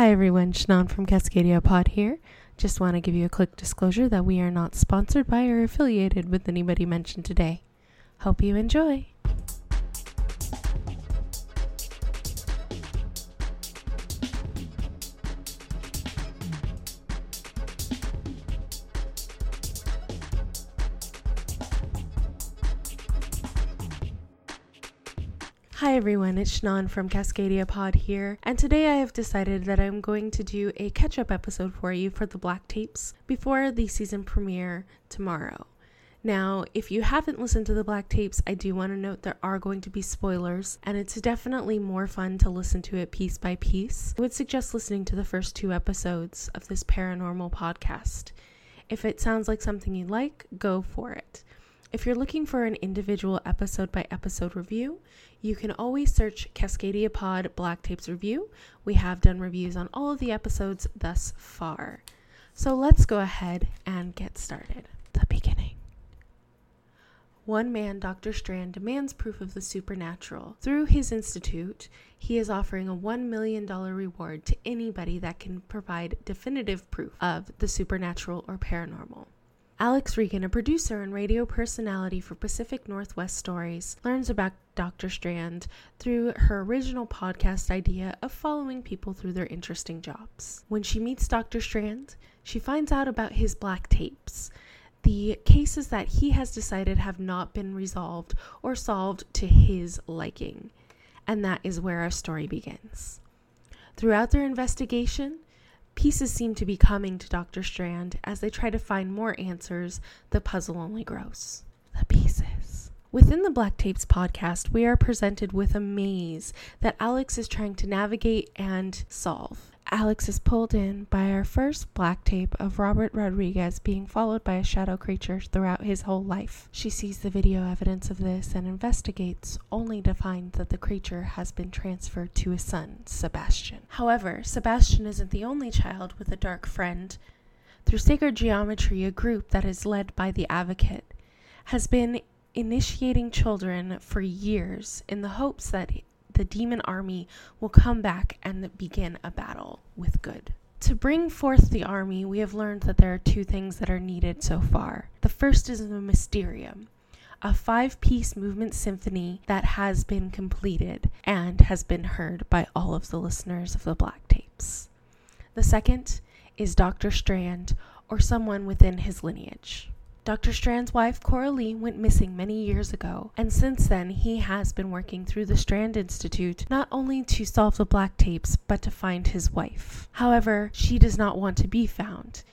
Hi everyone, Shannon from Cascadia Pod here. Just want to give you a quick disclosure that we are not sponsored by or affiliated with anybody mentioned today. Hope you enjoy. Hi everyone, it's Shannon from Cascadia Pod here, and today I have decided that I'm going to do a catch up episode for you for the Black Tapes before the season premiere tomorrow. Now, if you haven't listened to the Black Tapes, I do want to note there are going to be spoilers, and it's definitely more fun to listen to it piece by piece. I would suggest listening to the first two episodes of this paranormal podcast. If it sounds like something you like, go for it. If you're looking for an individual episode by episode review, you can always search Cascadia Pod Black Tapes Review. We have done reviews on all of the episodes thus far. So let's go ahead and get started. The beginning. One man, Dr. Strand, demands proof of the supernatural. Through his institute, he is offering a $1 million reward to anybody that can provide definitive proof of the supernatural or paranormal. Alex Reagan, a producer and radio personality for Pacific Northwest Stories, learns about Dr. Strand through her original podcast idea of following people through their interesting jobs. When she meets Dr. Strand, she finds out about his black tapes, the cases that he has decided have not been resolved or solved to his liking. And that is where our story begins. Throughout their investigation, Pieces seem to be coming to Dr. Strand as they try to find more answers. The puzzle only grows. The pieces. Within the Black Tapes podcast, we are presented with a maze that Alex is trying to navigate and solve. Alex is pulled in by our first black tape of Robert Rodriguez being followed by a shadow creature throughout his whole life. She sees the video evidence of this and investigates, only to find that the creature has been transferred to his son, Sebastian. However, Sebastian isn't the only child with a dark friend. Through sacred geometry, a group that is led by the advocate has been initiating children for years in the hopes that the demon army will come back and begin a battle with good. To bring forth the army, we have learned that there are two things that are needed so far. The first is the Mysterium, a five piece movement symphony that has been completed and has been heard by all of the listeners of the Black Tapes. The second is Dr. Strand or someone within his lineage. Dr. Strand's wife, Coralie, went missing many years ago, and since then he has been working through the Strand Institute not only to solve the black tapes, but to find his wife. However, she does not want to be found.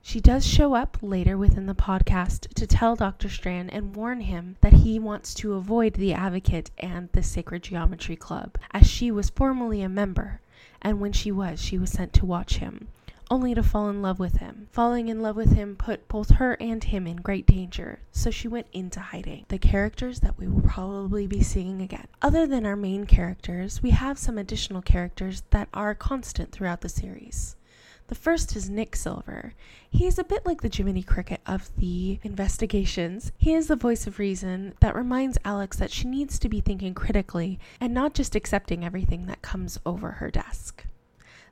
She does show up later within the podcast to tell Dr. Strand and warn him that he wants to avoid the Advocate and the Sacred Geometry Club, as she was formerly a member, and when she was, she was sent to watch him only to fall in love with him. Falling in love with him put both her and him in great danger, so she went into hiding. The characters that we will probably be seeing again. Other than our main characters, we have some additional characters that are constant throughout the series. The first is Nick Silver. He is a bit like the Jiminy Cricket of the investigations. He is the voice of reason that reminds Alex that she needs to be thinking critically and not just accepting everything that comes over her desk.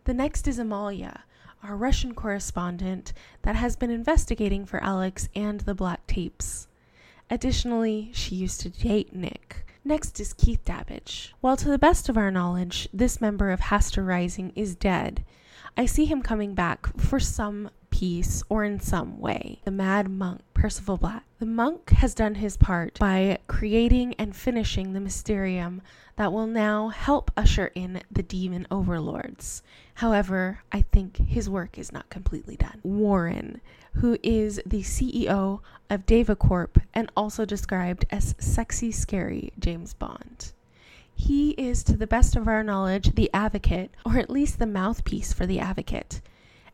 The next is Amalia our Russian correspondent that has been investigating for Alex and the black tapes. Additionally, she used to date Nick. Next is Keith Dabbage. While to the best of our knowledge, this member of Hastur Rising is dead, I see him coming back for some piece or in some way. The mad monk, Percival Black. The monk has done his part by creating and finishing the mysterium that will now help usher in the demon overlords. However, I think his work is not completely done. Warren, who is the CEO of DevaCorp and also described as sexy, scary James Bond. He is, to the best of our knowledge, the advocate, or at least the mouthpiece for the advocate.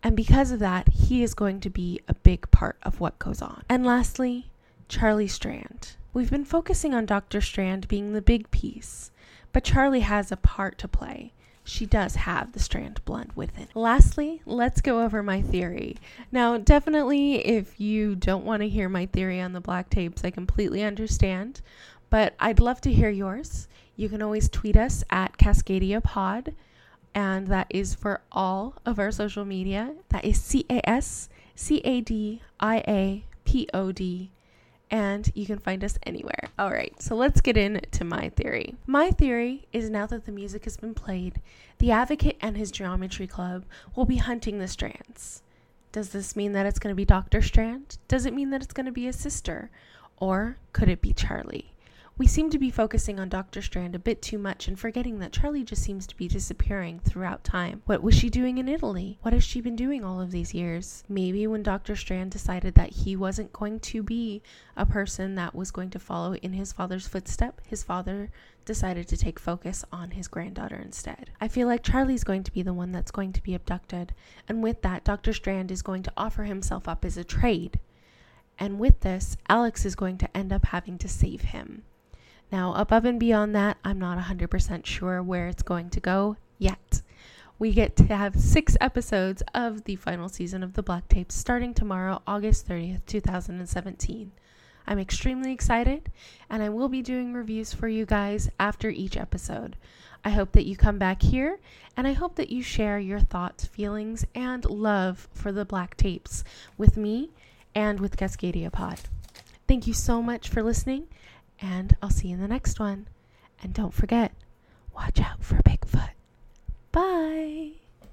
And because of that, he is going to be a big part of what goes on. And lastly, Charlie Strand. We've been focusing on Dr. Strand being the big piece, but Charlie has a part to play. She does have the strand blend within. Lastly, let's go over my theory. Now, definitely, if you don't want to hear my theory on the black tapes, I completely understand, but I'd love to hear yours. You can always tweet us at Cascadia Pod and that is for all of our social media. That is C A S C A D I A P O D and you can find us anywhere. All right, so let's get into my theory. My theory is now that the music has been played, the advocate and his geometry club will be hunting the strands. Does this mean that it's going to be Dr. Strand? Does it mean that it's going to be his sister? Or could it be Charlie? We seem to be focusing on Dr. Strand a bit too much and forgetting that Charlie just seems to be disappearing throughout time. What was she doing in Italy? What has she been doing all of these years? Maybe when Dr. Strand decided that he wasn't going to be a person that was going to follow in his father's footstep, his father decided to take focus on his granddaughter instead. I feel like Charlie's going to be the one that's going to be abducted, and with that, Dr. Strand is going to offer himself up as a trade. And with this, Alex is going to end up having to save him. Now, above and beyond that, I'm not 100% sure where it's going to go yet. We get to have six episodes of the final season of the Black Tapes starting tomorrow, August 30th, 2017. I'm extremely excited, and I will be doing reviews for you guys after each episode. I hope that you come back here, and I hope that you share your thoughts, feelings, and love for the Black Tapes with me and with Cascadia Pod. Thank you so much for listening, and I'll see you in the next one. And don't forget, watch out for Bigfoot. Bye.